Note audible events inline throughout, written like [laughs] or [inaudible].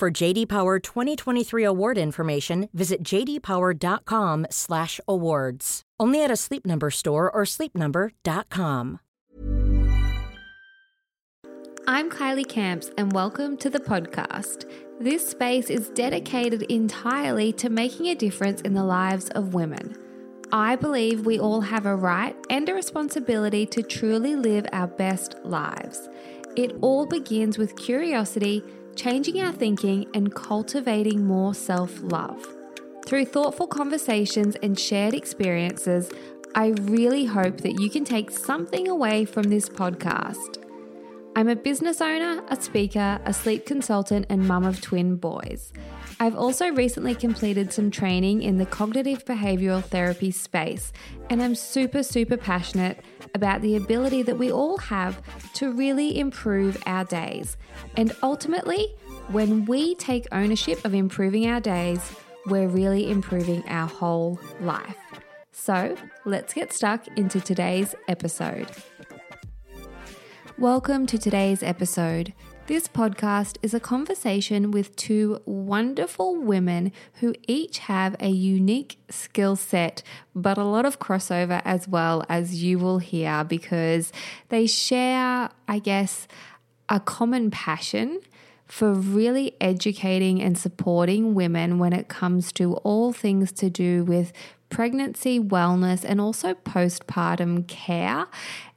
For JD Power 2023 award information, visit jdpower.com/awards. Only at a Sleep Number store or sleepnumber.com. I'm Kylie Camps, and welcome to the podcast. This space is dedicated entirely to making a difference in the lives of women. I believe we all have a right and a responsibility to truly live our best lives. It all begins with curiosity, changing our thinking, and cultivating more self love. Through thoughtful conversations and shared experiences, I really hope that you can take something away from this podcast. I'm a business owner, a speaker, a sleep consultant, and mum of twin boys. I've also recently completed some training in the cognitive behavioral therapy space, and I'm super, super passionate about the ability that we all have to really improve our days. And ultimately, when we take ownership of improving our days, we're really improving our whole life. So let's get stuck into today's episode. Welcome to today's episode. This podcast is a conversation with two wonderful women who each have a unique skill set, but a lot of crossover as well, as you will hear, because they share, I guess, a common passion for really educating and supporting women when it comes to all things to do with pregnancy, wellness, and also postpartum care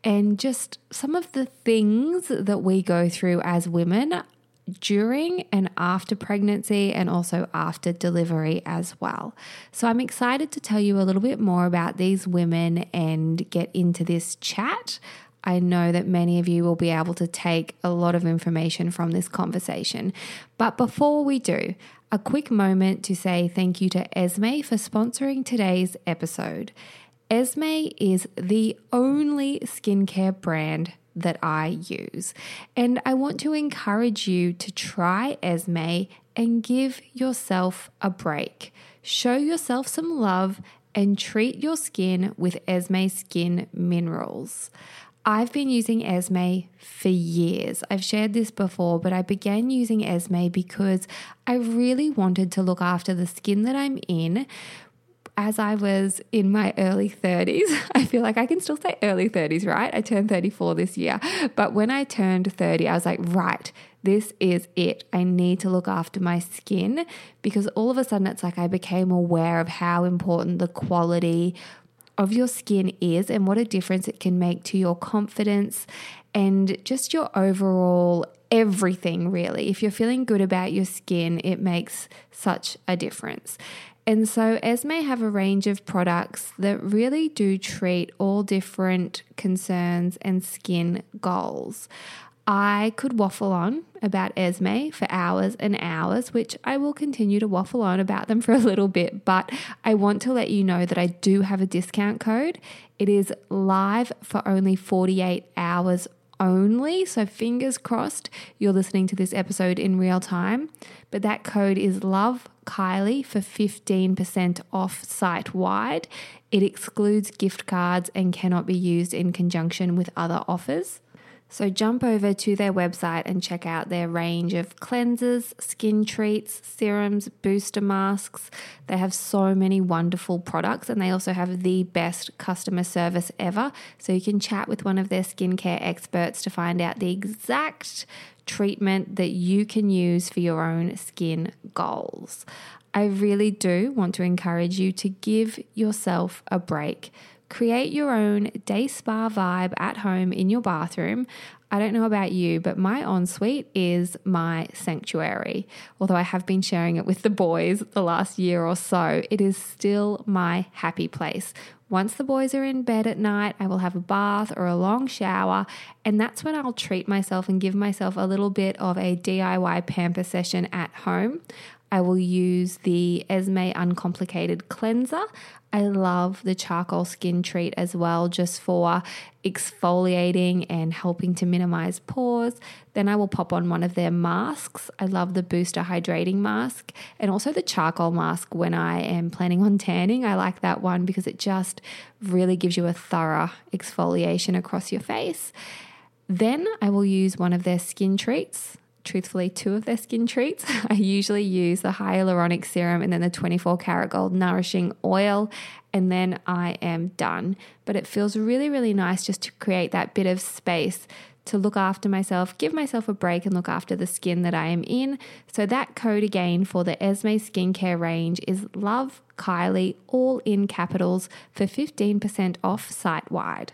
and just some of the things that we go through as women during and after pregnancy and also after delivery as well. So I'm excited to tell you a little bit more about these women and get into this chat. I know that many of you will be able to take a lot of information from this conversation. But before we do, a quick moment to say thank you to Esmi for sponsoring today's episode. Esmi is the only skincare brand that I use. And I want to encourage you to try Esmi and give yourself a break. Show yourself some love and treat your skin with Esmi Skin Minerals. I've been using Esmi for years. I've shared this before, but I began using Esmi because I really wanted to look after the skin that I'm in as I was in my early 30s, [laughs] I feel like I can still say early 30s, right? I turned 34 this year. But when I turned 30, I was like, right, this is it. I need to look after my skin because all of a sudden it's like I became aware of how important the quality of your skin is and what a difference it can make to your confidence and just your overall everything, really. If you're feeling good about your skin, it makes such a difference. And so Esmi have a range of products that really do treat all different concerns and skin goals. I could waffle on about Esmi for hours and hours, which I will continue to waffle on about them [laughs] for a little bit, but I want to let you know that I do have a discount code. It is live for only 48 hours only. So, fingers crossed, you're listening to this episode in real time. But that code is Love Kylie for 15% off site wide. It excludes gift cards and cannot be used in conjunction with other offers. So jump over to their website and check out their range of cleansers, skin treats, serums, booster masks. They have so many wonderful products and they also have the best customer service ever. So you can chat with one of their skincare experts to find out the exact treatment that you can use for your own skin goals. I really do want to encourage you to give yourself a break Create your own day spa vibe at home in your bathroom. I don't know about you, but my ensuite is my sanctuary. Although I have been sharing it with the boys the last year or so, it is still my happy place. Once the boys are in bed at night, I will have a bath or a long shower, and that's when I'll treat myself and give myself a little bit of a DIY pamper session at home. I will use the Esmi Uncomplicated Cleanser. I love the charcoal skin treat as well, just for exfoliating and helping to minimize pores. Then I will pop on one of their masks. I love the Booster Hydrating Mask and also the charcoal mask when I am planning on tanning. I like that one because it just really gives you a thorough exfoliation across your face. Then I will use one of their skin treats truthfully two of their skin treats. [laughs] I usually use the hyaluronic serum and then the 24 karat gold nourishing oil, and then I am done. But it feels really, really nice just to create that bit of space to look after myself, give myself a break, and look after the skin that I am in. So, that code again for the Esmi skincare range is Love Kylie, all in capitals, for 15% off site wide.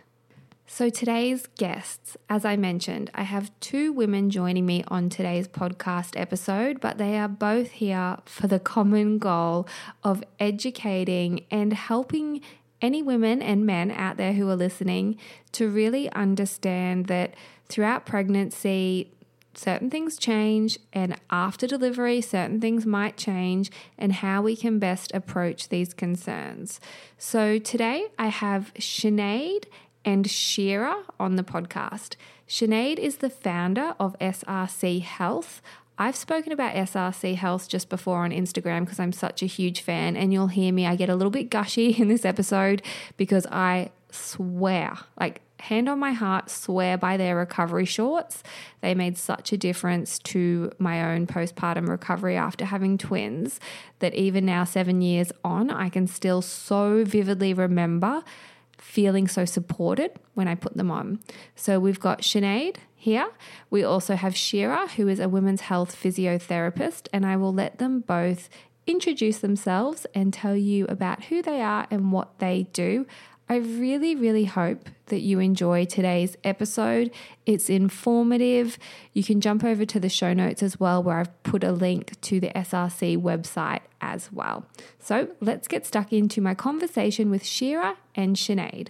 So, today's guests, as I mentioned, I have two women joining me on today's podcast episode, but they are both here for the common goal of educating and helping any women and men out there who are listening to really understand that throughout pregnancy, certain things change, and after delivery, certain things might change, and how we can best approach these concerns. So, today I have Sinead and Shira on the podcast. Sinead is the founder of SRC Health. I've spoken about SRC Health just before on Instagram because I'm such a huge fan, and you'll hear me. I get a little bit gushy [laughs] in this episode because I swear, like, hand on my heart, swear by their recovery shorts. They made such a difference to my own postpartum recovery after having twins that even now, seven years on, I can still so vividly remember feeling so supported when I put them on. So we've got Sinead here. We also have Shira, who is a women's health physiotherapist, and I will let them both introduce themselves and tell you about who they are and what they do. I really, really hope that you enjoy today's episode. It's informative. You can jump over to the show notes as well, where I've put a link to the SRC website as well. So let's get stuck into my conversation with Shira and Sinead.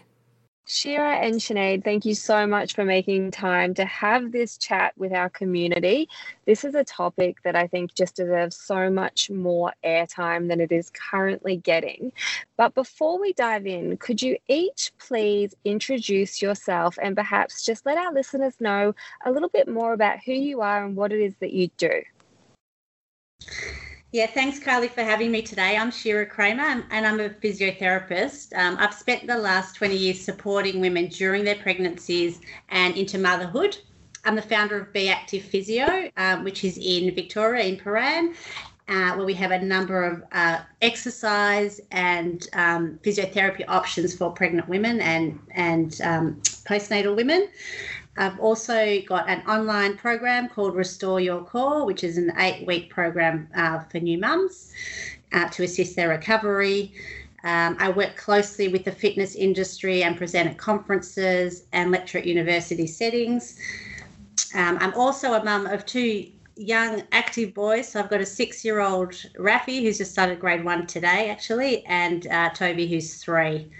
Shira and Sinead, thank you so much for making time to have this chat with our community. This is a topic that I think just deserves so much more airtime than it is currently getting. But before we dive in, could you each please introduce yourself and perhaps just let our listeners know a little bit more about who you are and what it is that you do? Yeah, thanks, Kylie, for having me today. I'm Shira Kramer and I'm a physiotherapist. Um, I've spent the last 20 years supporting women during their pregnancies and into motherhood. I'm the founder of Be Active Physio, um, which is in Victoria, in Prahran, uh, where we have a number of uh, exercise and um, physiotherapy options for pregnant women and, and um, postnatal women. I've also got an online program called Restore Your Core, which is an eight week program uh, for new mums uh, to assist their recovery. Um, I work closely with the fitness industry and present at conferences and lecture at university settings. Um, I'm also a mum of two young active boys. So I've got a six year old Rafi who's just started grade one today, actually, and uh, Toby who's three.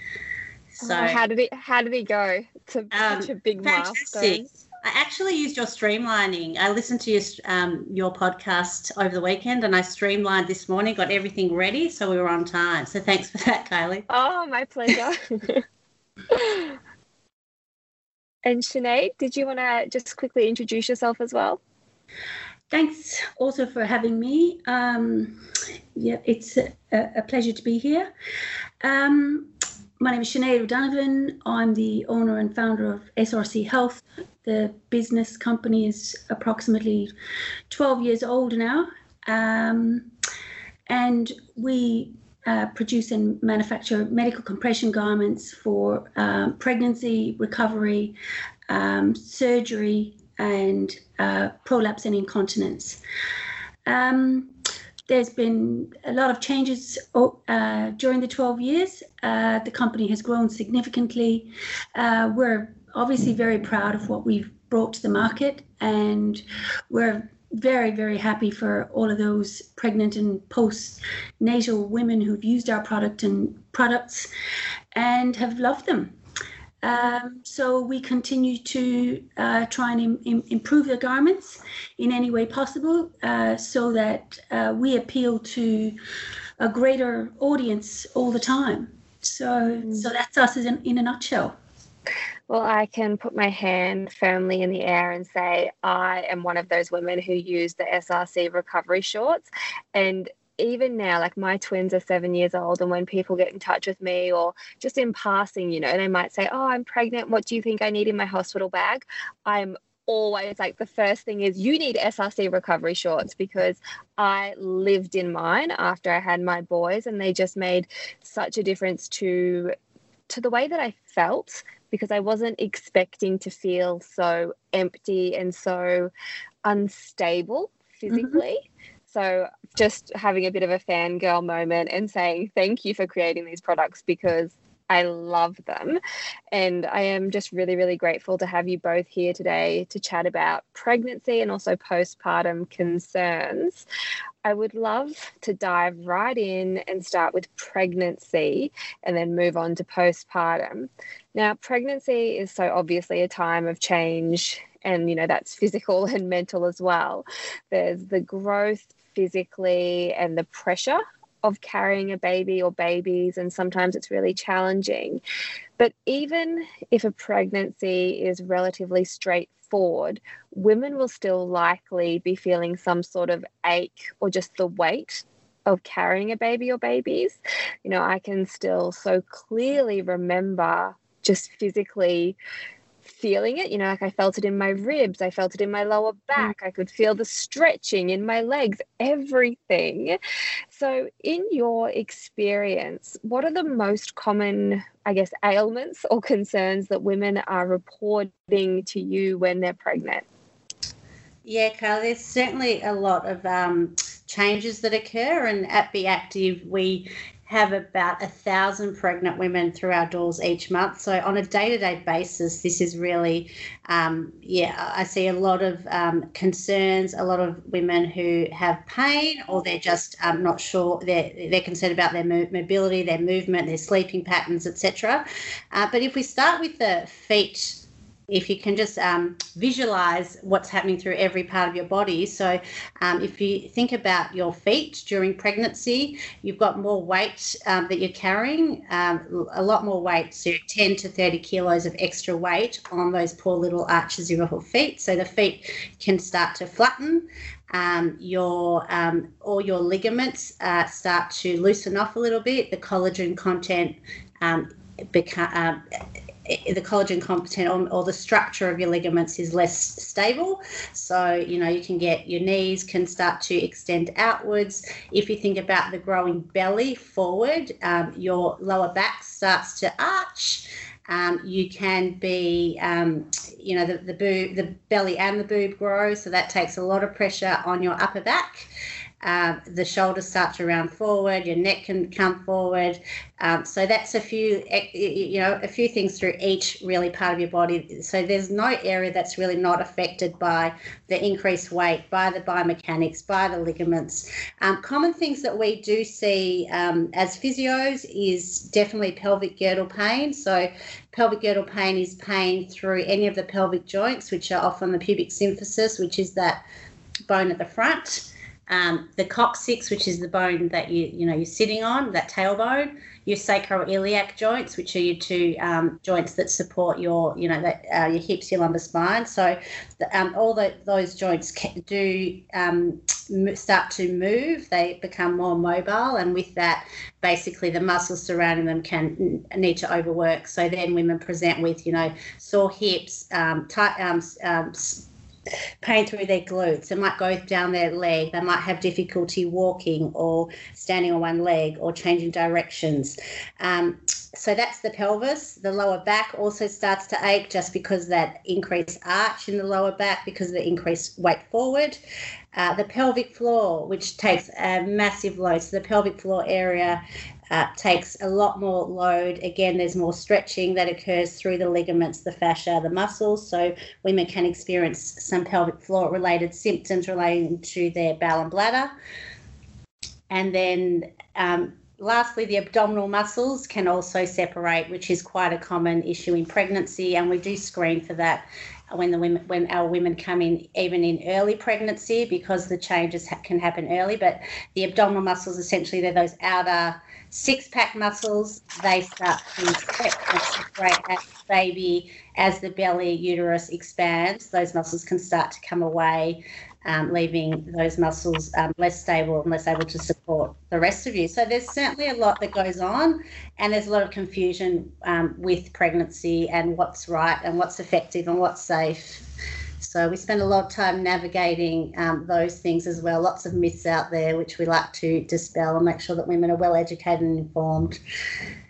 So oh, how did it how did it go? It's a, um, such a big fantastic. milestone. I actually used your streamlining. I listened to your um, your podcast over the weekend, and I streamlined this morning. Got everything ready, so we were on time. So thanks for that, Kylie. Oh, my pleasure. [laughs] and Sinead, did you want to just quickly introduce yourself as well? Thanks also for having me. Um, yeah, it's a, a, pleasure to be here. Um, my name is Sinead O'Donovan. I'm the owner and founder of SRC Health. The business company is approximately 12 years old now. Um, and we uh, produce and manufacture medical compression garments for um, pregnancy, recovery, um, surgery, and uh, prolapse and incontinence. Um, there's been a lot of changes oh, uh, during the 12 years. Uh, the company has grown significantly. Uh, we're obviously very proud of what we've brought to the market, and we're very, very happy for all of those pregnant and postnatal women who've used our product and products and have loved them. Um, so we continue to uh, try and Im- Im- improve the garments in any way possible uh, so that uh, we appeal to a greater audience all the time. So, so that's us in, in a nutshell. Well, I can put my hand firmly in the air and say I am one of those women who use the SRC recovery shorts. And even now, like my twins are seven years old, and when people get in touch with me or just in passing, you know, they might say, Oh, I'm pregnant. What do you think I need in my hospital bag? I'm always like the first thing is you need SRC recovery shorts because I lived in mine after I had my boys and they just made such a difference to to the way that I felt because I wasn't expecting to feel so empty and so unstable physically. Mm-hmm. So just having a bit of a fangirl moment and saying thank you for creating these products because I love them. And I am just really, really grateful to have you both here today to chat about pregnancy and also postpartum concerns. I would love to dive right in and start with pregnancy and then move on to postpartum. Now, pregnancy is so obviously a time of change, and you know, that's physical and [laughs] mental as well. There's the growth physically and the pressure of carrying a baby or babies, and sometimes it's really challenging. But even if a pregnancy is relatively straightforward, women will still likely be feeling some sort of ache or just the weight of carrying a baby or babies. You know, I can still so clearly remember just physically feeling it. You know, like I felt it in my ribs, I felt it in my lower mm. back, I could feel the stretching in my legs, everything. So, in your experience, what are the most common, I guess, ailments or concerns that women are reporting to you when they're pregnant? Yeah, Carl, there's certainly a lot of um, changes that occur, and at Be Active, we have about a thousand pregnant women through our doors each month. So on a day-to-day basis, this is really, um, yeah, I see a lot of um, concerns. A lot of women who have pain, or they're just um, not sure. They're they're concerned about their mobility, their movement, their sleeping patterns, etc. Uh, but if we start with the feet if you can just um, visualize what's happening through every part of your body. So, um, if you think about your feet during pregnancy, you've got more weight um, that you're carrying, um, a lot more weight, so 10 to 30 kilos of extra weight on those poor little arches of your feet. So, the feet can start to flatten. Um, your um, all your ligaments uh, start to loosen off a little bit. The collagen content um, become uh, the collagen content or, or, the structure of your ligaments is less stable. So, you know, you can get your knees can start to extend outwards. If you think about the growing belly forward, um, your lower back starts to arch. Um, you can be, um, you know, the, the boob, the belly and the boob grow, so that takes a lot of pressure on your upper back. Uh, the shoulders start to round forward, your neck can come forward. Um, so that's a few, you know, a few things through each really part of your body. So there's no area that's really not affected by the increased weight, by the biomechanics, by the ligaments. Um, common things that we do see um, as physios is definitely pelvic girdle pain. So pelvic girdle pain is pain through any of the pelvic joints, which are often the pubic symphysis, which is that bone at the front um, the coccyx, which is the bone that you you know you're sitting on, that tailbone, your sacroiliac joints, which are your two um, joints that support your you know that uh, your hips, your lumbar spine. So the, um, all the, those joints do um, start to move; they become more mobile, and with that, basically the muscles surrounding them can need to overwork. So then women present with you know sore hips, um, tight, um, pain through their glutes. It might go down their leg. They might have difficulty walking or standing on one leg or changing directions. Um, so that's the pelvis. The lower back also starts to ache just because that increased arch in the lower back because of the increased weight forward. Uh, the pelvic floor, which takes a massive load. So the pelvic floor area uh, takes a lot more load. Again, there's more stretching that occurs through the ligaments, the fascia, the muscles. So women can experience some pelvic floor related symptoms relating to their bowel and bladder. And then um, lastly, the abdominal muscles can also separate, which is quite a common issue in pregnancy, and we do screen for that when the women when our women come in even in early pregnancy because the changes ha- can happen early but the abdominal muscles essentially they're those outer six pack muscles they start to separate as baby as the belly uterus expands those muscles can start to come away um, leaving those muscles um, less stable and less able to support the rest of you. So there's certainly a lot that goes on, and there's a lot of confusion um, with pregnancy and what's right and what's effective and what's safe. So we spend a lot of time navigating um, those things as well. Lots of myths out there, which we like to dispel and make sure that women are well educated and informed.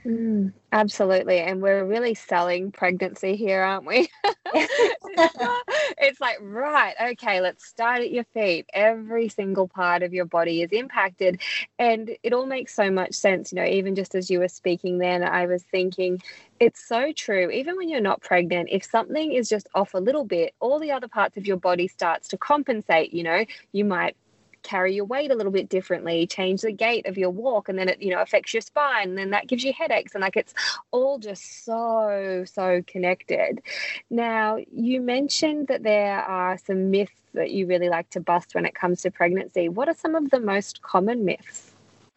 Mm, absolutely. And we're really selling pregnancy here, aren't we? [laughs] it's like, right, okay, let's start at your feet. Every single part of your body is impacted. And it all makes so much sense. You know, even just as you were speaking then, I was thinking, it's so true. Even when you're not pregnant, if something is just off a little bit, all the other parts of your body starts to compensate. You know, you might carry your weight a little bit differently, change the gait of your walk, and then it, you know, affects your spine, and then that gives you headaches. And like it's all just so, so connected. Now, you mentioned that there are some myths that you really like to bust when it comes to pregnancy. What are some of the most common myths?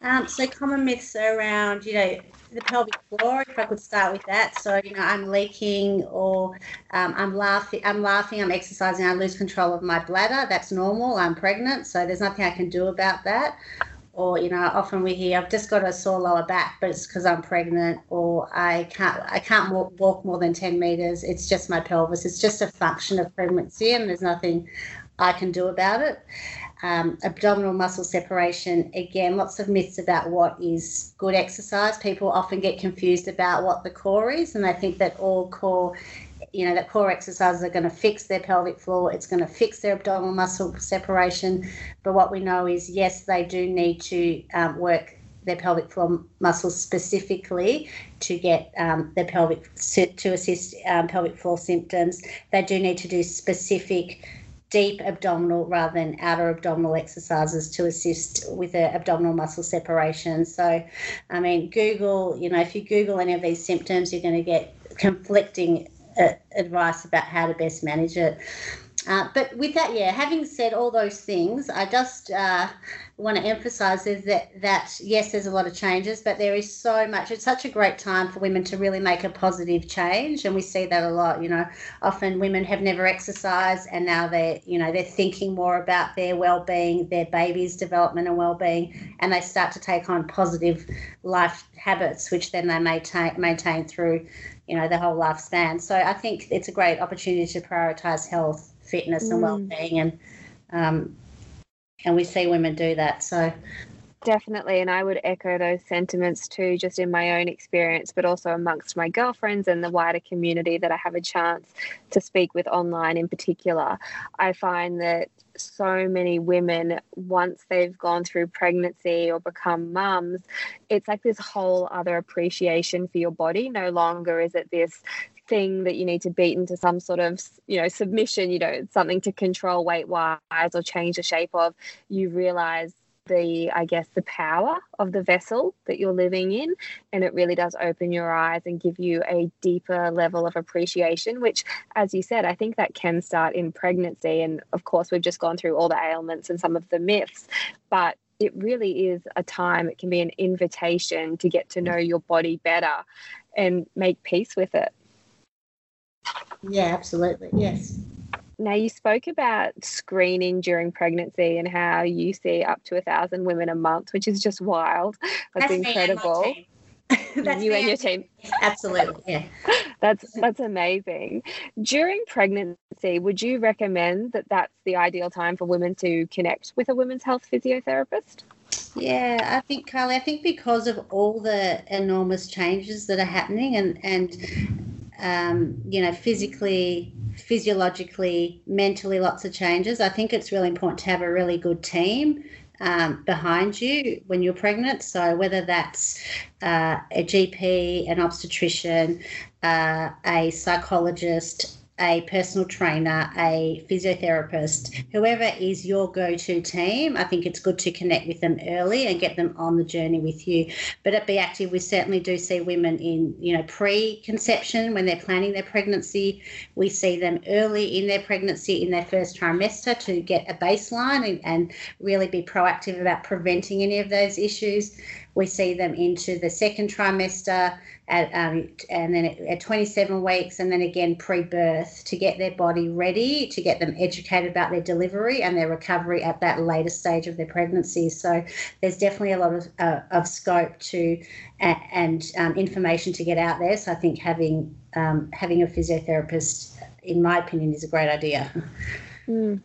Um, so common myths around, you know, the pelvic floor, if I could start with that. So, you know, I'm leaking or um, I'm laughing, I'm laughing, I'm exercising, I lose control of my bladder. That's normal. I'm pregnant, so there's nothing I can do about that. Or, you know, often we hear I've just got a sore lower back, but it's because I'm pregnant, or I can't I can't walk, walk more than 10 meters. It's just my pelvis. It's just a function of pregnancy, and there's nothing I can do about it um, abdominal muscle separation. Again, lots of myths about what is good exercise. People often get confused about what the core is, and they think that all core, you know, that core exercises are going to fix their pelvic floor. It's going to fix their abdominal muscle separation. But what we know is, yes, they do need to um, work their pelvic floor muscles specifically to get um, their pelvic to assist um, pelvic floor symptoms. They do need to do specific deep abdominal rather than outer abdominal exercises to assist with the abdominal muscle separation. So, I mean, Google, you know, if you Google any of these symptoms, you're going to get conflicting uh, advice about how to best manage it. Uh, but with that, yeah, having said all those things, I just uh, want to emphasize is that that yes there's a lot of changes but there is so much it's such a great time for women to really make a positive change and we see that a lot you know. Often women have never exercised and now they're you know they're thinking more about their well-being their baby's development and well-being and they start to take on positive life habits which then they maintain maintain through you know the whole lifespan. So i think it's a great opportunity to prioritize health fitness and mm. well-being and um, and we see women do that. So Definitely. And I would echo those sentiments too, just in my own experience, but also amongst my girlfriends and the wider community that I have a chance to speak with online in particular. I find that so many women, once they've gone through pregnancy or become mums, it's like this whole other appreciation for your body. No longer is it this thing that you need to beat into some sort of you know submission you know something to control weight wise or change the shape of you realize the i guess the power of the vessel that you're living in and it really does open your eyes and give you a deeper level of appreciation which as you said i think that can start in pregnancy. And of course we've just gone through all the ailments and some of the myths but it really is a time it can be an invitation to get to know your body better and make peace with it yeah, absolutely. Yes. Now, you spoke about screening during pregnancy and how you see up to a thousand women a month, which is just wild. That's, that's incredible. [laughs] that's you and your team. Absolutely. Yeah. [laughs] that's that's amazing. During pregnancy, would you recommend that that's the ideal time for women to connect with a women's health physiotherapist? Yeah, I think Carly, I think because of all the enormous changes that are happening and and um, you know, physically physiologically, mentally, lots of changes. I think it's really important to have a really good team um, behind you when you're pregnant. So whether that's uh, a GP, an obstetrician, uh, a psychologist, a personal trainer, a physiotherapist, whoever is your go to team, I think it's good to connect with them early and get them on the journey with you. But at Be Active, we certainly do see women in, you know, pre conception when they're planning their pregnancy. We see them early in their pregnancy, in their first trimester, to get a baseline and, and really be proactive about preventing any of those issues. We see them into the second trimester at, um, and then at 27 weeks, and then again pre birth to get their body ready, to get them educated about their delivery and their recovery at that later stage of their pregnancy. So there's definitely a lot of, uh, of scope to and um, information to get out there. So I think having um, having a physiotherapist, in my opinion, is a great idea. Mm,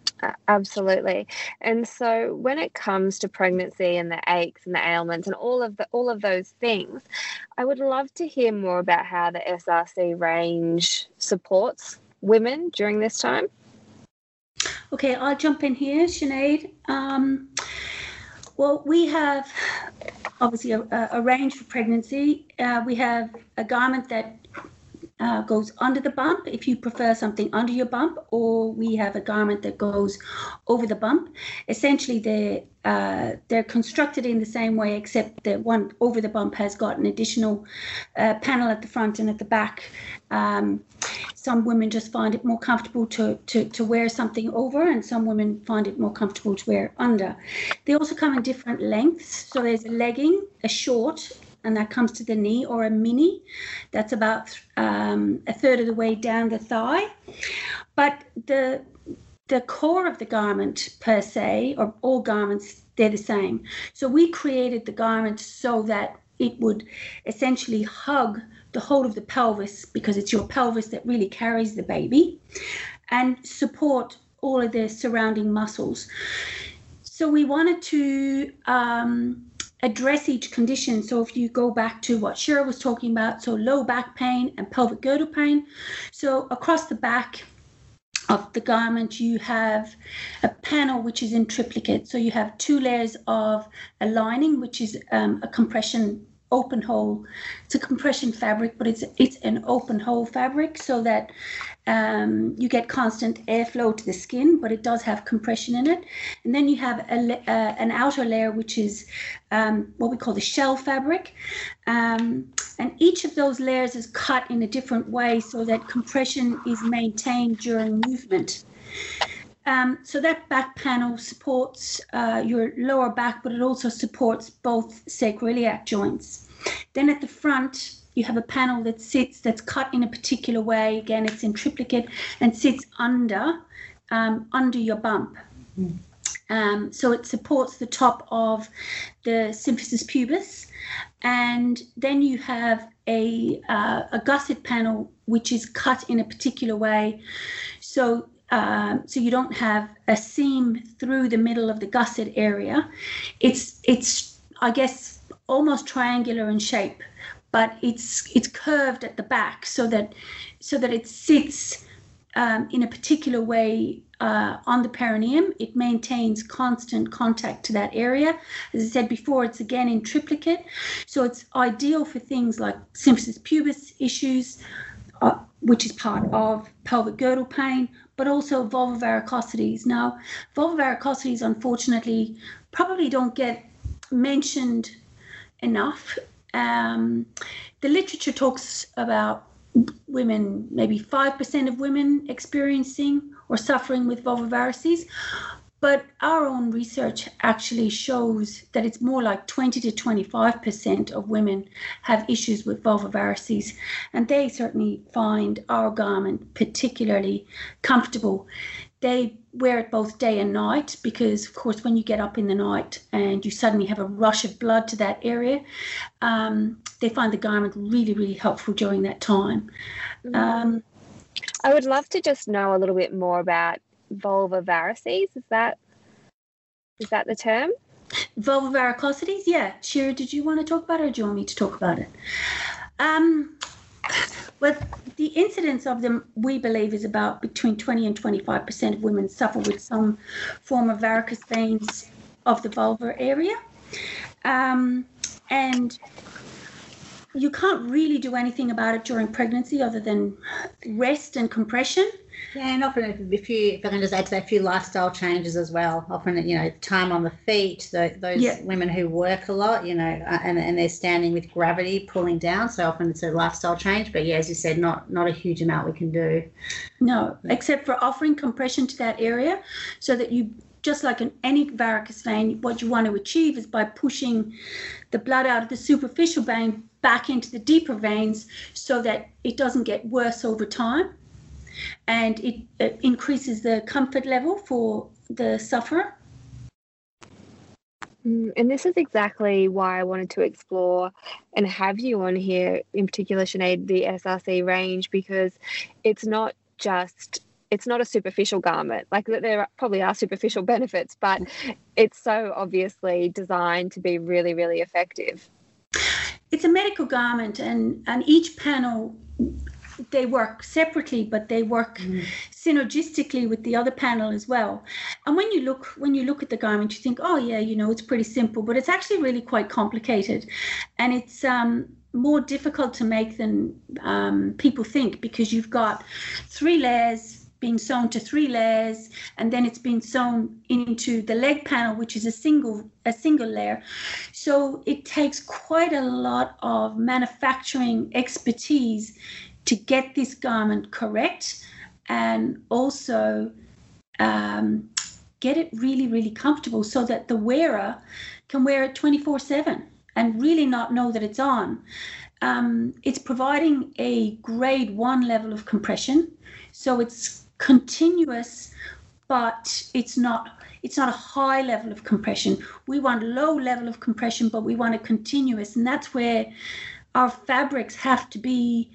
absolutely. And so when it comes to pregnancy and the aches and the ailments and all of the all of those things, I would love to hear more about how the SRC range supports women during this time. Okay, I'll jump in here, Sinead. Um, well, we have obviously a, a range for pregnancy. Uh, we have a garment that uh, goes under the bump if you prefer something under your bump, or we have a garment that goes over the bump. Essentially, they're, uh, they're constructed in the same way, except the one over the bump has got an additional uh, panel at the front and at the back. Um, some women just find it more comfortable to, to, to wear something over, and some women find it more comfortable to wear under. They also come in different lengths. So there's a legging, a short, and that comes to the knee, or a mini, that's about um, a third of the way down the thigh. But the the core of the garment per se, or all garments, they're the same. So we created the garment so that it would essentially hug the whole of the pelvis because it's your pelvis that really carries the baby and support all of the surrounding muscles. So we wanted to um, address each condition. So if you go back to what Shira was talking about, so low back pain and pelvic girdle pain. So across the back of the garment, you have a panel which is in triplicate. So you have two layers of a lining, which is um, a compression open hole. It's a compression fabric, but it's it's an open hole fabric so that um, you get constant airflow to the skin, but it does have compression in it. And then you have a, uh, an outer layer, which is um, what we call the shell fabric. Um, and each of those layers is cut in a different way so that compression is maintained during movement. Um, so that back panel supports uh, your lower back, but it also supports both sacroiliac joints. Then at the front, you have a panel that sits, that's cut in a particular way. Again, it's in triplicate and sits under, um, under your bump. Um, so it supports the top of the symphysis pubis. And then you have a, uh, a gusset panel, which is cut in a particular way. So um, so you don't have a seam through the middle of the gusset area. It's it's I guess almost triangular in shape, but it's it's curved at the back so that so that it sits um, in a particular way uh, on the perineum. It maintains constant contact to that area. As I said before, it's again in triplicate, so it's ideal for things like symphysis pubis issues. Uh, which is part of pelvic girdle pain, but also vulvar varicosities. Now, vulvar varicosities, unfortunately, probably don't get mentioned enough. Um, the literature talks about women, maybe 5% of women experiencing or suffering with vulvar varices. But our own research actually shows that it's more like 20 to 25% of women have issues with vulvar varices, and they certainly find our garment particularly comfortable. They wear it both day and night because, of course, when you get up in the night and you suddenly have a rush of blood to that area, um, they find the garment really, really helpful during that time. Mm-hmm. Um, I would love to just know a little bit more about vulvar varices. Is that is that the term? Vulvar varicosities, yeah. Shira, did you want to talk about it or do you want me to talk about it? Um, well, the incidence of them, we believe, is about between 20 and 25% of women suffer with some form of varicose veins of the vulvar area. Um, and you can't really do anything about it during pregnancy other than rest and compression. Yeah, and often if you, if I can just add to that, a few lifestyle changes as well. Often, you know, time on the feet. The, those yeah. women who work a lot, you know, uh, and, and they're standing with gravity pulling down. So often it's a lifestyle change. But yeah, as you said, not not a huge amount we can do. No, except for offering compression to that area, so that you just like in any varicose vein, what you want to achieve is by pushing the blood out of the superficial vein back into the deeper veins so that it doesn't get worse over time and it, it increases the comfort level for the sufferer. Mm, and this is exactly why I wanted to explore and have you on here, in particular, Sinead, the SRC range, because it's not just it's not a superficial garment. Like there probably are superficial benefits, but it's so obviously designed to be really, really effective. It's a medical garment, and and each panel they work separately, but they work mm. synergistically with the other panel as well. And when you look when you look at the garment, you think, oh yeah, you know, it's pretty simple, but it's actually really quite complicated, and it's um, more difficult to make than um, people think because you've got three layers being sewn to three layers and then it's been sewn into the leg panel which is a single a single layer so it takes quite a lot of manufacturing expertise to get this garment correct and also um, get it really, really comfortable so that the wearer can wear it 24 7 and really not know that it's on. Um, it's providing a grade one level of compression, so it's continuous, but it's not it's not a high level of compression. We want low level of compression, but we want a continuous, and that's where our fabrics have to be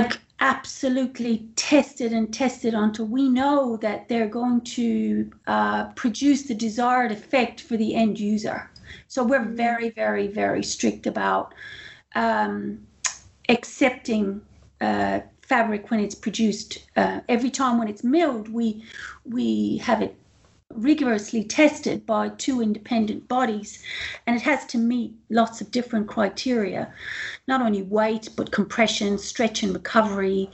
like absolutely tested and tested until we know that they're going to uh, produce the desired effect for the end user. So we're mm-hmm. very, very, very strict about um, accepting uh, fabric when it's produced. Uh, every time when it's milled, we we have it rigorously tested by two independent bodies and it has to meet lots of different criteria not only weight but compression stretch and recovery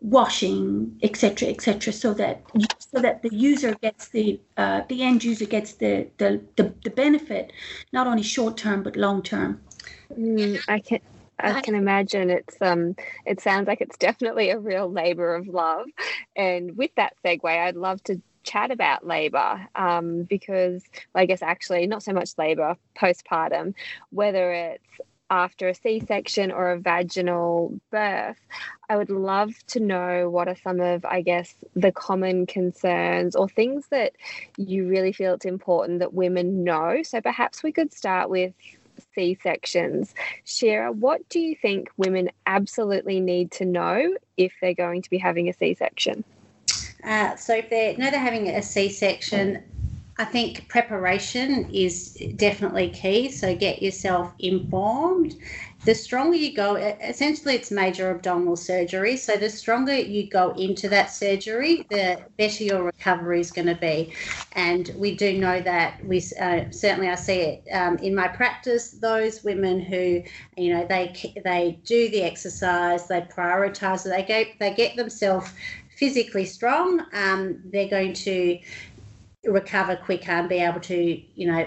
washing etc etc so that so that the user gets the uh, the end user gets the, the the, the benefit not only short term but long term mm, i can I can imagine it's um it sounds like it's definitely a real labor of love. And with that segue, I'd love to chat about labor um, because I guess actually not so much labor postpartum, whether it's after a C section or a vaginal birth, I would love to know what are some of, I guess, the common concerns or things that you really feel it's important that women know. So perhaps we could start with C sections. Shira, what do you think women absolutely need to know if they're going to be having a C section? Uh, so if they know they're having a C-section, I think preparation is definitely key. So get yourself informed. The stronger you go, essentially, it's major abdominal surgery. So the stronger you go into that surgery, the better your recovery is going to be. And we do know that we uh, certainly I see it um, in my practice. Those women who, you know, they they do the exercise, they prioritize, they get they get themselves physically strong, um, they're going to recover quicker and be able to, you know,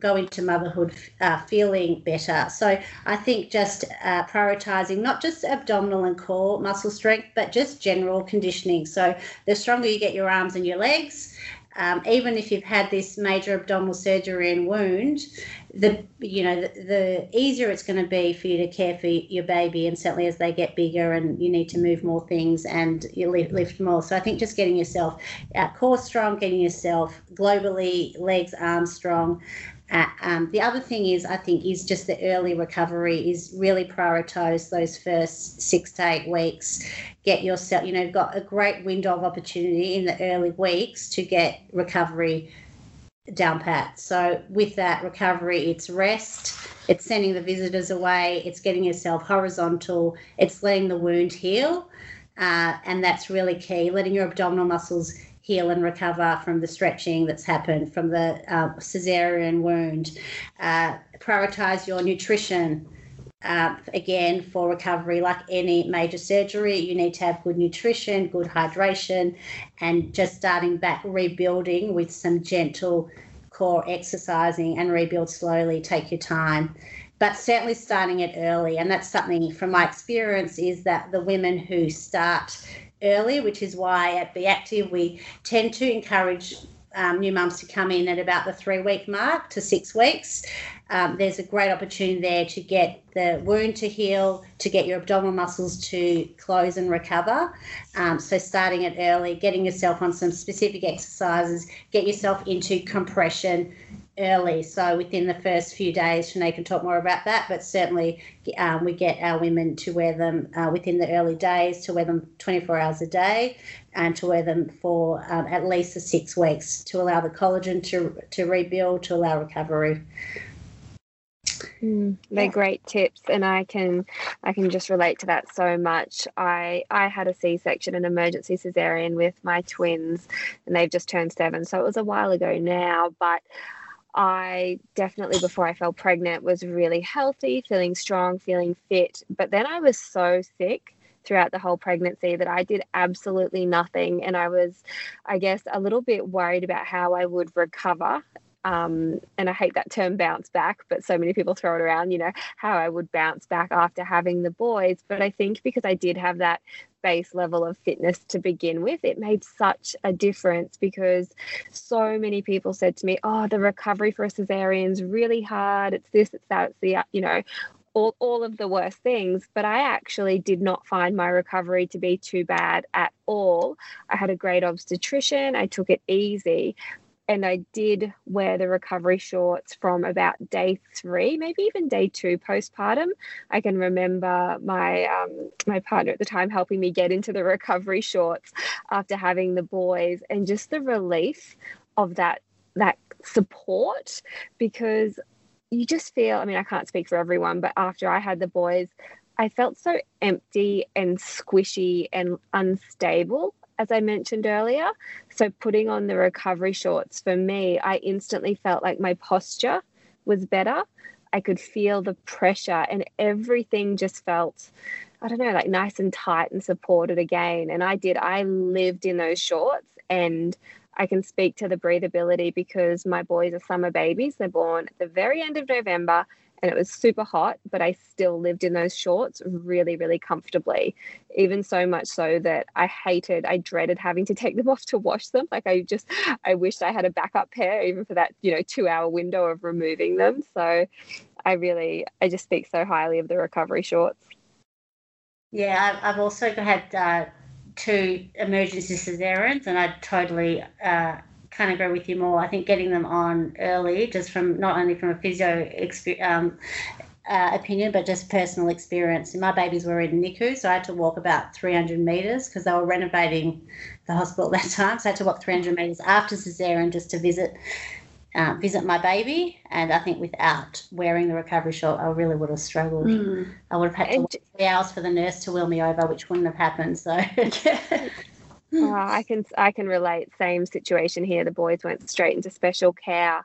go into motherhood uh, feeling better. So I think just uh, prioritizing not just abdominal and core muscle strength, but just general conditioning. So the stronger you get your arms and your legs, um, even if you've had this major abdominal surgery and wound, the you know the, the easier it's going to be for you to care for your baby, and certainly as they get bigger and you need to move more things and you lift, lift more. So I think just getting yourself uh, core strong, getting yourself globally legs, arms strong, uh, um, the other thing is, I think, is just the early recovery is really prioritize those first six to eight weeks. Get yourself, you know, got a great window of opportunity in the early weeks to get recovery down pat. So with that recovery, it's rest, it's sending the visitors away, it's getting yourself horizontal, it's letting the wound heal. Uh, and that's really key, letting your abdominal muscles heal and recover from the stretching that's happened from the uh, cesarean wound. Uh, prioritize your nutrition. Again, for recovery, like any major surgery, you need to have good nutrition, good hydration, and just starting back rebuilding with some gentle core exercising and rebuild slowly. Take your time but certainly starting it early and that's something from my experience is that the women who start early which is why at be active we tend to encourage um, new mums to come in at about the three week mark to six weeks um, there's a great opportunity there to get the wound to heal, to get your abdominal muscles to close and recover. Um, so, starting it early, getting yourself on some specific exercises, get yourself into compression early. So, within the first few days, Sinead can talk more about that, but certainly um, we get our women to wear them uh, within the early days, to wear them 24 hours a day, and to wear them for um, at least the six weeks to allow the collagen to, to rebuild, to allow recovery. Mm, they're yeah. great tips, and I can I can just relate to that so much. I I had a C section, an emergency cesarean with my twins, and they've just turned seven, so it was a while ago now. But I definitely, before I fell pregnant, was really healthy, feeling strong, feeling fit. But then I was so sick throughout the whole pregnancy that I did absolutely nothing. And I was, I guess, a little bit worried about how I would recover um, and I hate that term bounce back, but so many people throw it around, you know, how I would bounce back after having the boys. But I think because I did have that base level of fitness to begin with, it made such a difference because so many people said to me, Oh, the recovery for a cesarean is really hard. It's this, it's that, it's the, you know, all, all of the worst things, but I actually did not find my recovery to be too bad at all. I had a great obstetrician, I took it easy, and I did wear the recovery shorts from about day three, maybe even day two postpartum. I can remember my um, my partner at the time helping me get into the [laughs] recovery shorts after having the boys, and just the relief of that that support because you just feel. I mean, I can't speak for everyone, but after I had the boys. I felt so empty and squishy and unstable as I mentioned earlier. So, putting on the recovery shorts for me, I instantly felt like my posture was better. I could feel the pressure, and everything just felt, I don't know, like nice and tight and supported again. And I did, I lived in those shorts, and I can speak to the breathability because my boys are summer babies. They're born at the very end of November and it was super hot, but I still lived in those shorts really, really comfortably. Even so much so that I hated, I dreaded having to take them off to wash them. Like I just, I wished I had a backup pair, even for that, you know, two hour window of removing them. So I really, I just speak so highly of the recovery shorts. Yeah, I've also had uh, two emergency cesareans, and I totally uh, of agree with you more. I think getting them on early, just from not only from a physio um, uh, opinion, but just personal experience. My babies were in NICU, so I had to walk about 300 metres because they were renovating the hospital at that time. So I had to walk 300 metres after cesarean just to visit. Uh, visit my baby, and I think without wearing the recovery short, I really would have struggled. Mm. I would have had to wait three hours for the nurse to wheel me over, which wouldn't have happened. So, [laughs] Oh, I can I can relate. Same situation here. The boys went straight into special care,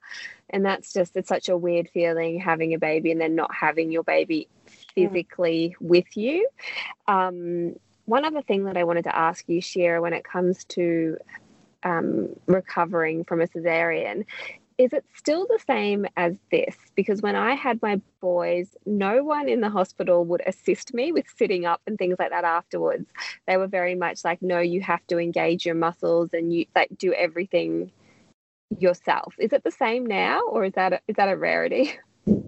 and that's just it's such a weird feeling having a baby and then not having your baby physically yeah. with you. Um, one other thing that I wanted to ask you, Shira, when it comes to um, recovering from a cesarean, is it still the same as this? Because when I had my boys, no one in the hospital would assist me with sitting up and things like that afterwards. They were very much like, no, you have to engage your muscles and you like do everything yourself. Is it the same now, or is that a, is that a rarity?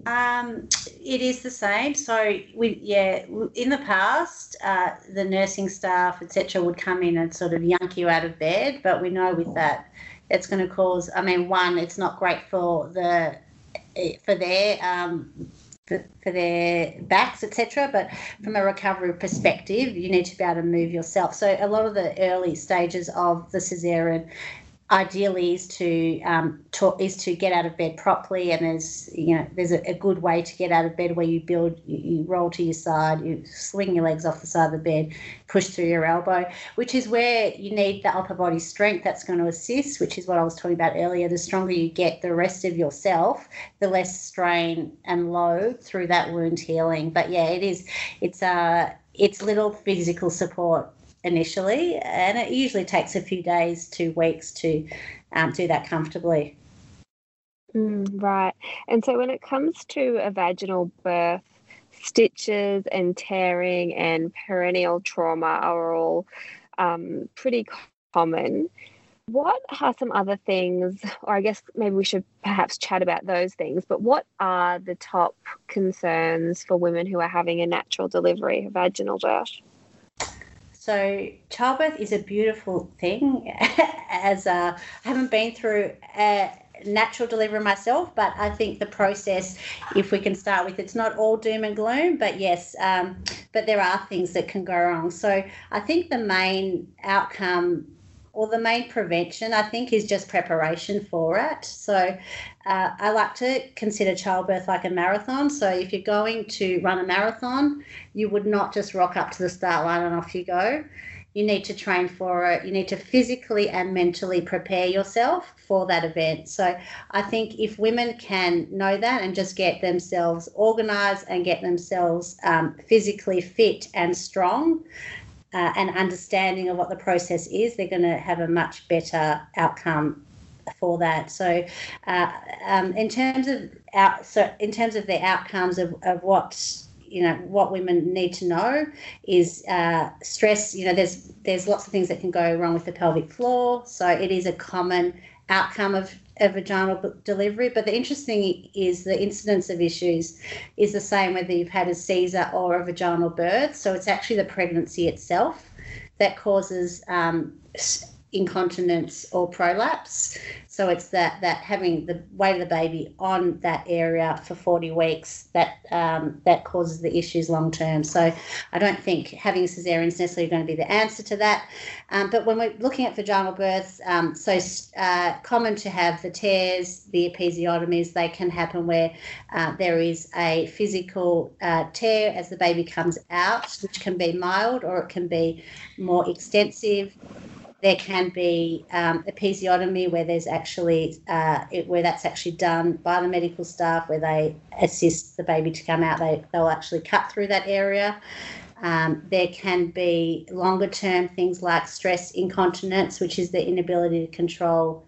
Um, it is the same. So we, yeah, in the past, uh, the nursing staff, etc., would come in and sort of yank you out of bed. But we know with that it's going to cause. I mean, one, it's not great for the for their um, for, for their backs, etc. But from a recovery perspective, you need to be able to move yourself. So a lot of the early stages of the cesarean ideally is to um, talk, is to get out of bed properly and there's you know there's a, a, good way to get out of bed where you build you, you, roll to your side you swing your legs off the side of the bed push through your elbow which is where you need the upper body strength that's going to assist which is what I was talking about earlier. The stronger you get the rest of yourself the less strain and load through that wound healing. But yeah it is it's uh it's little physical support initially, and it usually takes a few days to weeks to um, do that comfortably. Mm, right. And so when it comes to a vaginal birth, stitches and tearing and perineal trauma are all um, pretty common. What are some other things, or I guess maybe we should perhaps chat about those things, but what are the top concerns for women who are having a natural delivery, a vaginal birth? So childbirth is a beautiful thing. [laughs] As uh, I haven't been through a natural delivery myself, but I think the process, if we can start with, it's not all doom and gloom, but yes, um, but there are things that can go wrong. So I think the main outcome or the main prevention, I think, is just preparation for it. So uh, I like to consider childbirth like a marathon. So if you're going to run a marathon, you would not just rock up to the start line and off you go. You need to train for it. You need to physically and mentally prepare yourself for that event. So I think if women can know that and just get themselves organized and get themselves um, physically fit and strong, uh, and understanding of what the process is, they're going to have a much better outcome for that. So, uh, um, in terms of out, so in terms of the outcomes of, of what you know what women need to know is uh, stress. You know, there's there's lots of things that can go wrong with the pelvic floor. So it is a common outcome of a vaginal delivery. But the interesting is the incidence of issues is the same whether you've had a Caesar or a vaginal birth. So it's actually the pregnancy itself that causes um, incontinence or prolapse. So it's that that having the weight of the baby on that area for 40 weeks that um, that causes the issues long term. So I don't think having a cesarean is necessarily going to be the answer to that. Um, but when we're looking at vaginal births, um, so uh, common to have the tears, the episiotomies. They can happen where uh, there is a physical uh, tear as the baby comes out, which can be mild or it can be more extensive there can be um, episiotomy where there's actually uh, it, where that's actually done by the medical staff where they assist the baby to come out. They they'll actually cut through that area. Um, there can be longer term things like stress incontinence, which is the inability to control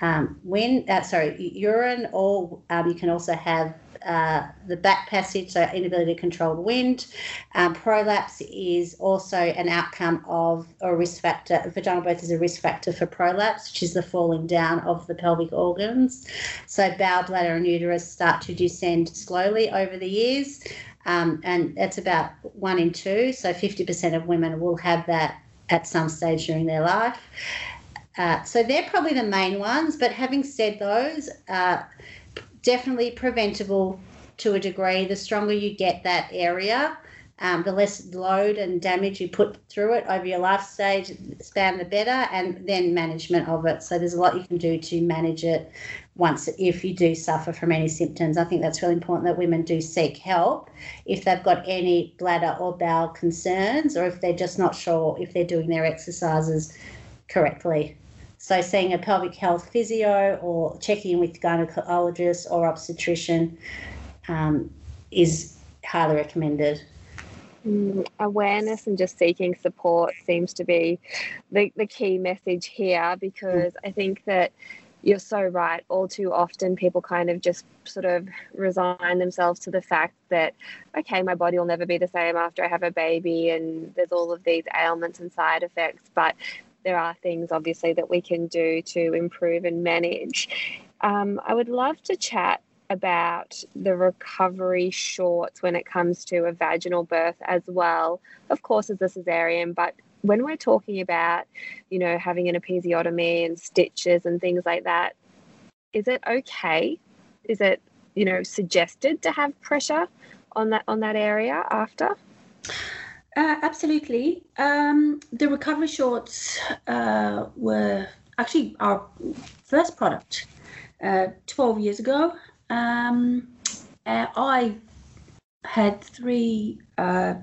um, wind, uh, sorry, urine, or um, you can also have uh, the back passage, so inability to control the wind. Um, prolapse is also an outcome of a risk factor. Vaginal birth is a risk factor for prolapse, which is the falling down of the pelvic organs. So bowel, bladder, and uterus start to descend slowly over the years. Um, and that's about one in two. So 50% of women will have that at some stage during their life. Uh, so they're probably the main ones. But having said those, uh, definitely preventable to a degree. The stronger you get that area, um, the less load and damage you put through it over your life stage span, the better, and then management of it. So there's a lot you can do to manage it once if you do suffer from any symptoms. I think that's really important that women do seek help if they've got any bladder or bowel concerns, or if they're just not sure if they're doing their exercises correctly. So, seeing a pelvic health physio or checking in with gynecologist or obstetrician um, is highly recommended. Mm, awareness and just seeking support seems to be the, the key message here because. I think that you're so right. All too often, people kind of just sort of resign themselves to the fact that, okay, my body will never be the same after I have a baby, and there's all of these ailments and side effects. But there are things obviously that we can do to improve and manage. Um, I would love to chat about the recovery shorts when it comes to a vaginal birth as well, of course, as a cesarean, but when we're talking about, you know, having an episiotomy and stitches and things like that, is it okay? Is it, you know, suggested to have pressure on that on that area after? Uh, absolutely. Um, the recovery shorts uh, were actually our first product uh, 12 years ago. Um, uh, I had three uh,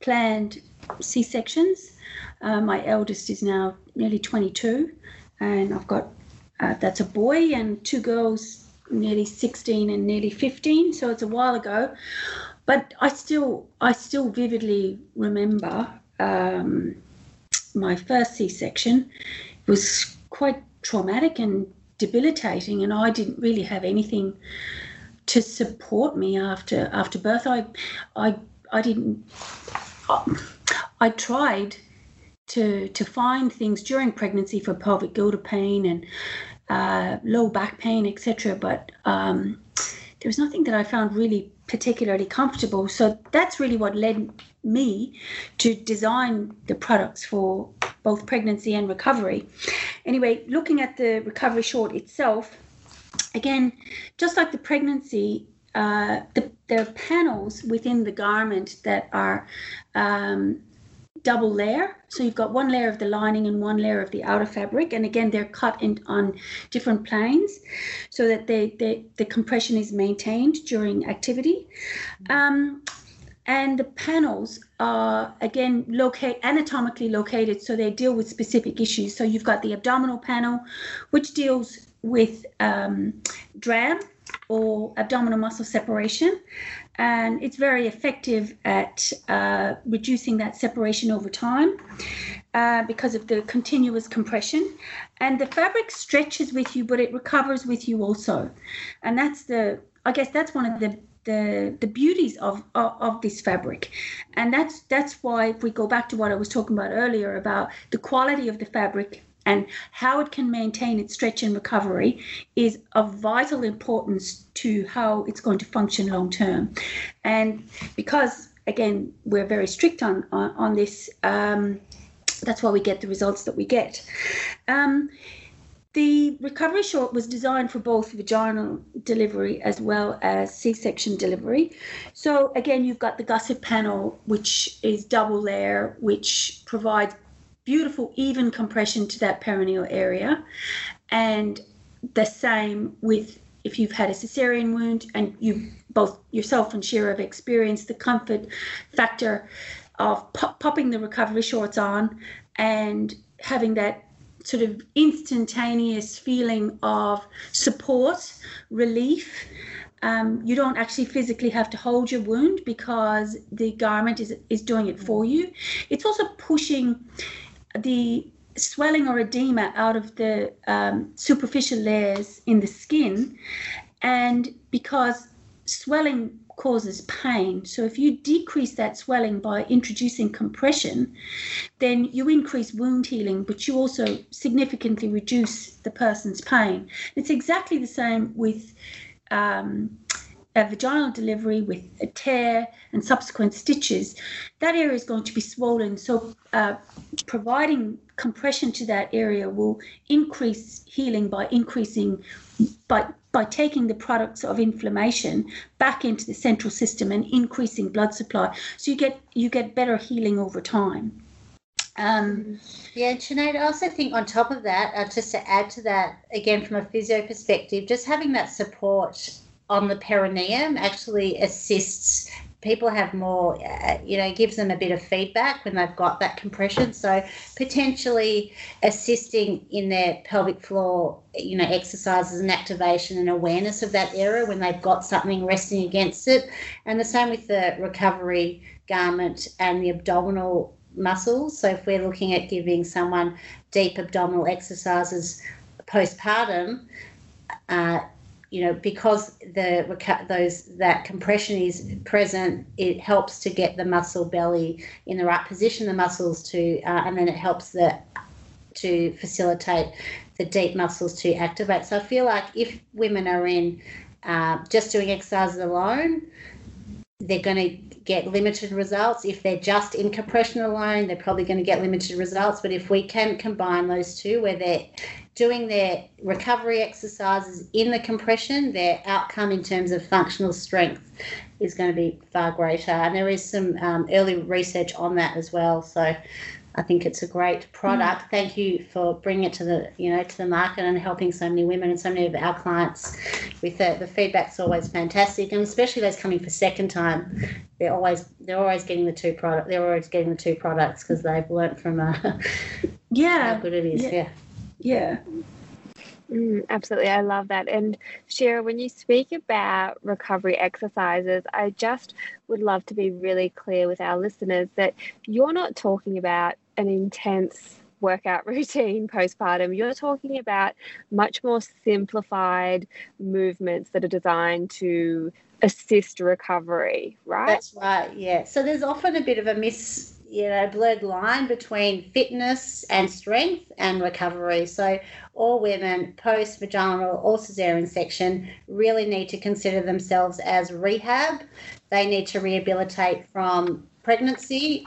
planned C sections. Uh, my eldest is now nearly 22, and I've got that's a boy and two girls, nearly 16 and nearly 15. So it's a while ago, but I still I still vividly remember um, my first C section. It was quite traumatic and debilitating, and I didn't really have anything to support me after after birth. I I I didn't. I tried to to find things during pregnancy for pelvic girdle pain and uh, low back pain, etc. But um, there was nothing that I found really particularly comfortable. So that's really what led me to design the products for both pregnancy and recovery. Anyway, looking at the recovery short itself, again, just like the pregnancy, uh, the, there are panels within the garment that are um, double layer. So you've got one layer of the lining and one layer of the outer fabric. And again, they're cut in, on different planes so that they, they, the compression is maintained during activity. Um, and the panels are again locate anatomically located so they deal with specific issues so you've got the abdominal panel which deals with um, DRAM or abdominal muscle separation and it's very effective at uh, reducing that separation over time uh, because of the continuous compression. And the fabric stretches with you but it recovers with you also. And that's the i guess that's one of the the the beauties of, of, of this fabric. And that's that's why if we go back to what i was talking about earlier about the quality of the fabric and how it can maintain its stretch and recovery is of vital importance to how it's going to function long term and because again we're very strict on on, on this um, that's why we get the results that we get um, the recovery short was designed for both vaginal delivery as well as C section delivery. So, again, you've got the gusset panel, which is double layer, which provides beautiful, even compression to that perineal area. And the same with if you've had a cesarean wound and you both yourself and Shira have experienced the comfort factor of pop- popping the recovery shorts on and having that sort of instantaneous feeling of support, relief. Um, you don't actually physically have to hold your wound because the garment is, is doing it for you. It's also pushing the swelling or edema out of the um, superficial layers in the skin. And because swelling causes pain. So if you decrease that swelling by introducing compression, then you increase wound healing, but you also significantly reduce the person's pain. It's exactly the same with um, a vaginal delivery with a tear and subsequent stitches. That area is going to be swollen. So uh, providing compression to that area will increase healing by increasing by by taking the products of inflammation back into the central system and increasing blood supply. So you get you get better healing over time. Um, yeah, Sinead, I also think on top of that, uh, just to add to that, again from a physio perspective, just having that support on the perineum actually assists people have more, uh, you know, gives them a bit of feedback when they've got that compression. So potentially assisting in their pelvic floor, you know, exercises and activation and awareness of that area when they've got something resting against it. And the same with the recovery garment and the abdominal muscles. So if we're looking at giving someone deep abdominal exercises postpartum, uh, you know, because the those that compression is present, it helps to get the muscle belly in the right position, the muscles to, uh, and then it helps the to facilitate the deep muscles to activate. So I feel like if women are in uh, just doing exercises alone, they're going to get limited results. If they're just in compression alone, they're probably going to get limited results. But if we can combine those two, where they're doing their recovery exercises in the compression, their outcome in terms of functional strength is going to be far greater. And there is some um, early research on that as well. So I think it's a great product. Mm. Thank you for bringing it to the you know to the market and helping so many women and so many of our clients with it. The feedback's always fantastic, and especially those coming for second time. They're always they're always getting the two product. They're always getting the two products because they've learnt from uh, yeah how good it is. Yeah. yeah. Yeah. Mm, absolutely. I love that. And Shira, when you speak about recovery exercises, I just would love to be really clear with our listeners that you're not talking about an intense workout [laughs] routine postpartum. You're talking about much more simplified movements that are designed to assist recovery, right? That's right, yeah. So there's often a bit of a miss you know blurred line between fitness and strength and recovery. So all women post vaginal or cesarean section really need to consider themselves as rehab. They need to rehabilitate from pregnancy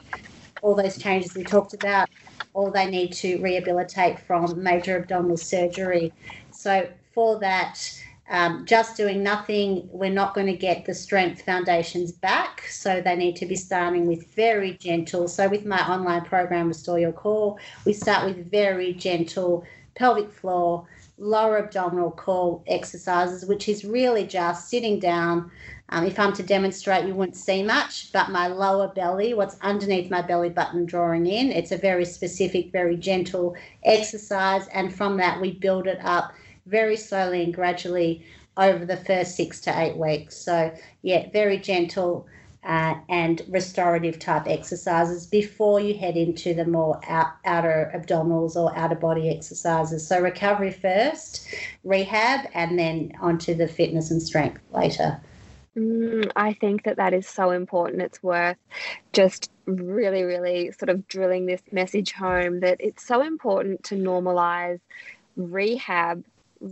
all those changes we talked about or they need to rehabilitate from major abdominal surgery. So for that um, just doing nothing, we're not going to get the strength foundations back. So they need to be starting with very gentle. So with my online program, Restore Your Core, we start with very gentle pelvic floor, lower abdominal core exercises, which is really just sitting down. Um, if I'm to demonstrate, you wouldn't see much, but my lower belly, what's underneath my belly button drawing in, it's a very specific, very gentle exercise. And from that, we build it up very slowly and gradually over the first six to eight weeks. So, yeah, very gentle uh, and restorative type exercises before you head into the more out, outer abdominals or outer body exercises. So, recovery first, rehab, and then onto the fitness and strength later. Mm, I think that that is so important. It's worth just really, really sort of drilling this message home that it's so important to normalize rehab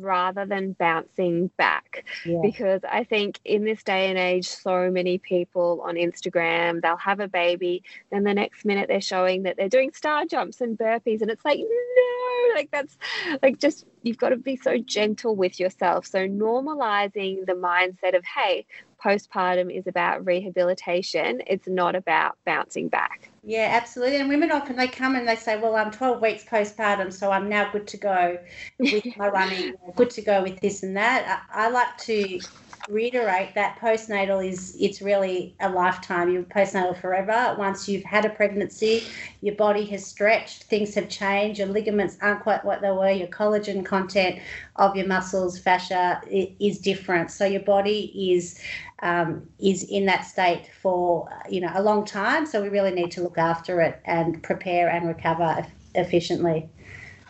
rather than bouncing back. Yeah. Because I think in this day and age, so many people on Instagram, they'll have a baby, then the next minute they're showing that they're doing star jumps and burpees. And it's like, no, like that's like just, you've got to be so gentle with yourself. So normalizing the mindset of, hey, postpartum is about rehabilitation, it's not about bouncing back. Yeah, absolutely. And women often they come and they say, "Well, I'm 12 weeks postpartum, so I'm now good to go with my running, [laughs] good to go with this and that." I, I like to reiterate that postnatal is it's really a lifetime. You're postnatal forever. Once you've had a pregnancy, your body has stretched, things have changed, your ligaments aren't quite what they were, your collagen content of your muscles, fascia is different. So your body is um, is in that state for you know a long time. So we really need to look after it and prepare and recover efficiently.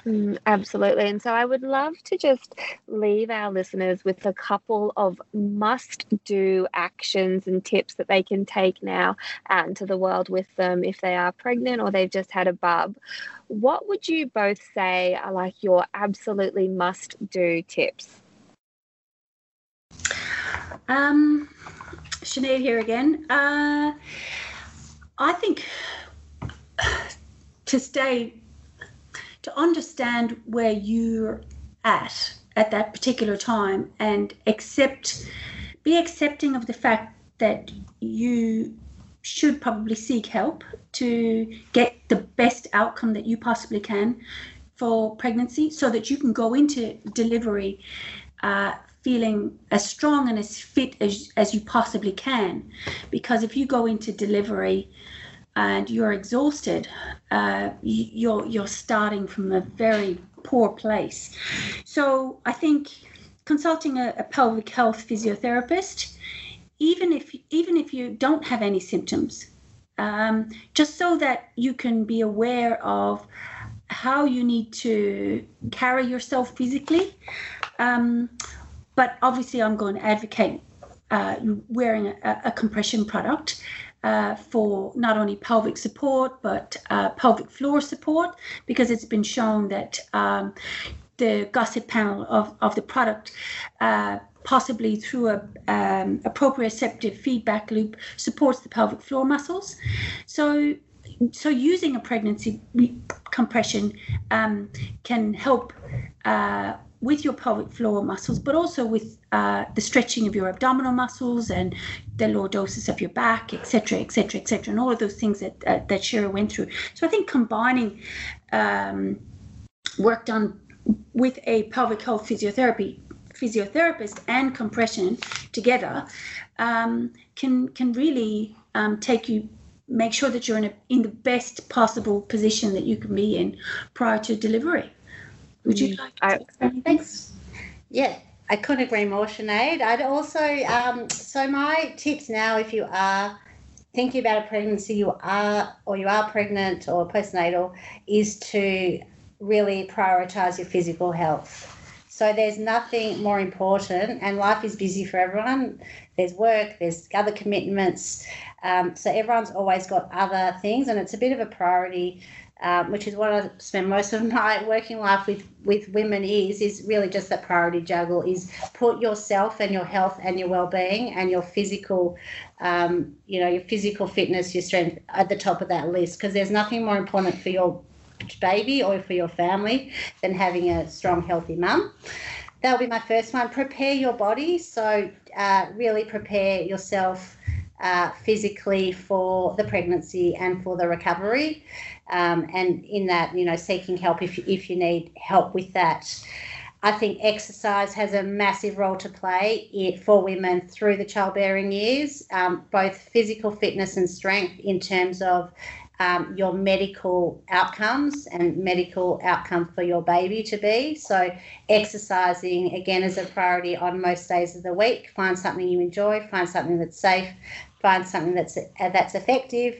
Mm, absolutely. And so I would love to just leave our listeners with a couple of must do actions and tips that they can take now out into the world with them if they are pregnant or they've just had a bub. What would you both say are like your absolutely must do tips? Um, Sinead here again. Uh, I think to stay to understand where you're at at that particular time and accept be accepting of the fact that you should probably seek help to get the best outcome that you possibly can for pregnancy so that you can go into delivery uh, feeling as strong and as fit as, as you possibly can because if you go into delivery and you're exhausted, uh, you're you're starting from a very poor place. So I think consulting a, a pelvic health physiotherapist, even if even if you don't have any symptoms, um, just so that you can be aware of how you need to carry yourself physically. Um, but obviously, I'm going to advocate uh, wearing a, a compression product uh, for not only pelvic support but uh, pelvic floor support because it's been shown that um, the gusset panel of, of the product uh, possibly through a, um, proprioceptive feedback loop supports the pelvic floor muscles. So so using a pregnancy compression um, can help uh, with your pelvic floor muscles, but also with uh, the stretching of your abdominal muscles and the lordosis of your back, etc., etc., etc., and all of those things that uh, that Shira went through. So I think combining um, work done with a pelvic health physiotherapy physiotherapist and compression together um, can can really um, take you make sure that you're in, a, in the best possible position that you can be in prior to delivery. Would you mm, like I, Thanks. Yeah, I couldn't agree more, Sinead. I'd also, um, so my tips now, if you are thinking about a pregnancy, you are, or you are pregnant or postnatal, is to really prioritize your physical health. So there's nothing more important, and life is busy for everyone. There's work, there's other commitments. Um, so everyone's always got other things, and it's a bit of a priority, um, which is what I spend most of [laughs] my working life with with women is is really just that priority juggle is put yourself and your health and your well-being and your physical um, you know your physical fitness your strength at the top of that list. Because there's nothing more important for your baby or for your family than having a strong healthy mum. That'll be my first one. Prepare your body. So uh, really prepare yourself uh, physically for the pregnancy and for the recovery. Um, and in that, you know, seeking help if, if you need help with that. I think exercise has a massive role to play for women through the childbearing years, um, both physical fitness and strength in terms of um, your medical outcomes and medical outcome for your baby to be. So, exercising again is a priority on most days of the week. Find something you enjoy, find something that's safe, find something that's uh, that's effective.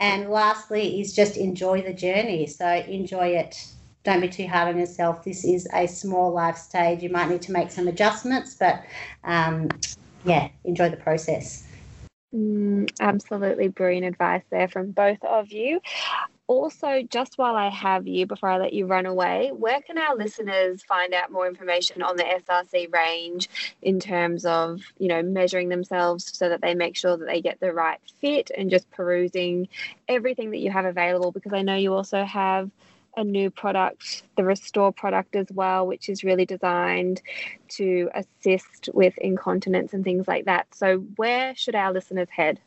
And lastly, is just enjoy the journey. So, enjoy it. Don't be too hard on yourself. This is a small life stage. You might need to make some adjustments, but um, yeah, enjoy the process. Mm, absolutely brilliant advice there from both of you. Also, just while I have you, before I let you run away, where can our listeners find out more information on the SRC range in terms of, you know, measuring themselves so that they make sure that they get the right fit and just perusing everything that you have available? Because I know you also have a new product, the Restore product as well, which is really designed to assist with incontinence and things like that. So, where should our listeners head?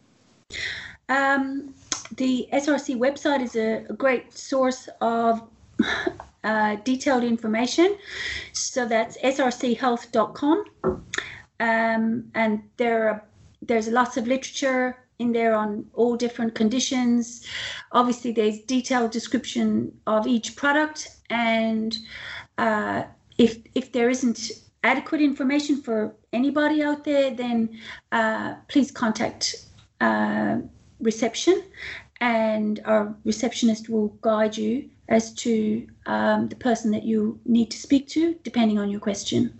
Um, the SRC website is a, great source of uh, detailed information. So that's srchealth.com. Um, and there are, there's lots of literature in there on all different conditions. Obviously, there's detailed description of each product, and uh, if if there isn't adequate information for anybody out there, then uh, please contact uh, reception, and our receptionist will guide you as to um, the person that you need to speak to, depending on your question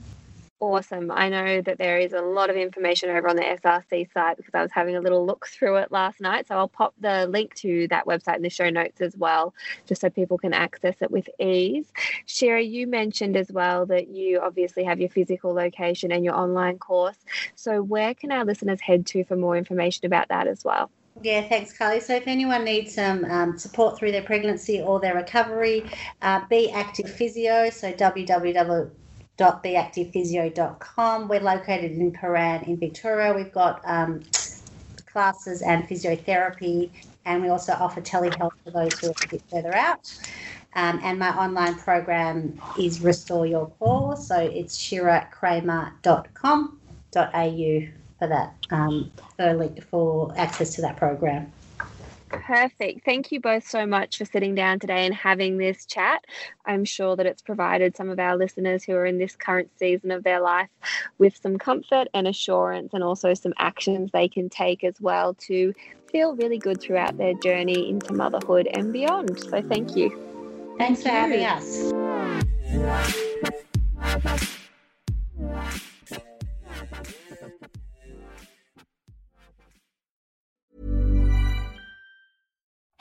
awesome. I know that there is a lot of information over on the SRC site because I was having a little look through it last night. So I'll pop the link to that website in the show notes as well, just so people can access it with ease. Shira, you mentioned as well that you obviously have your physical location and your online course. So where can our listeners head to for more information about that as well? Yeah, thanks, Carly. So, if anyone needs some um, support through their pregnancy or their recovery, uh, Be Active Physio, so www www.beactivephysio.com. We're located in Prahran in Victoria. We've got um, classes and physiotherapy, and we also offer telehealth for those who are a bit further out. Um, and my online program is Restore Your Core. So it's shirakramer.com.au for that, um, for, for access to that program. Perfect. Thank you both so much for sitting down today and having this chat. I'm sure that it's provided some of our listeners who are in this current season of their life with some comfort and assurance and also some actions they can take as well to feel really good throughout their journey into motherhood and beyond. So thank you. Thanks for having us.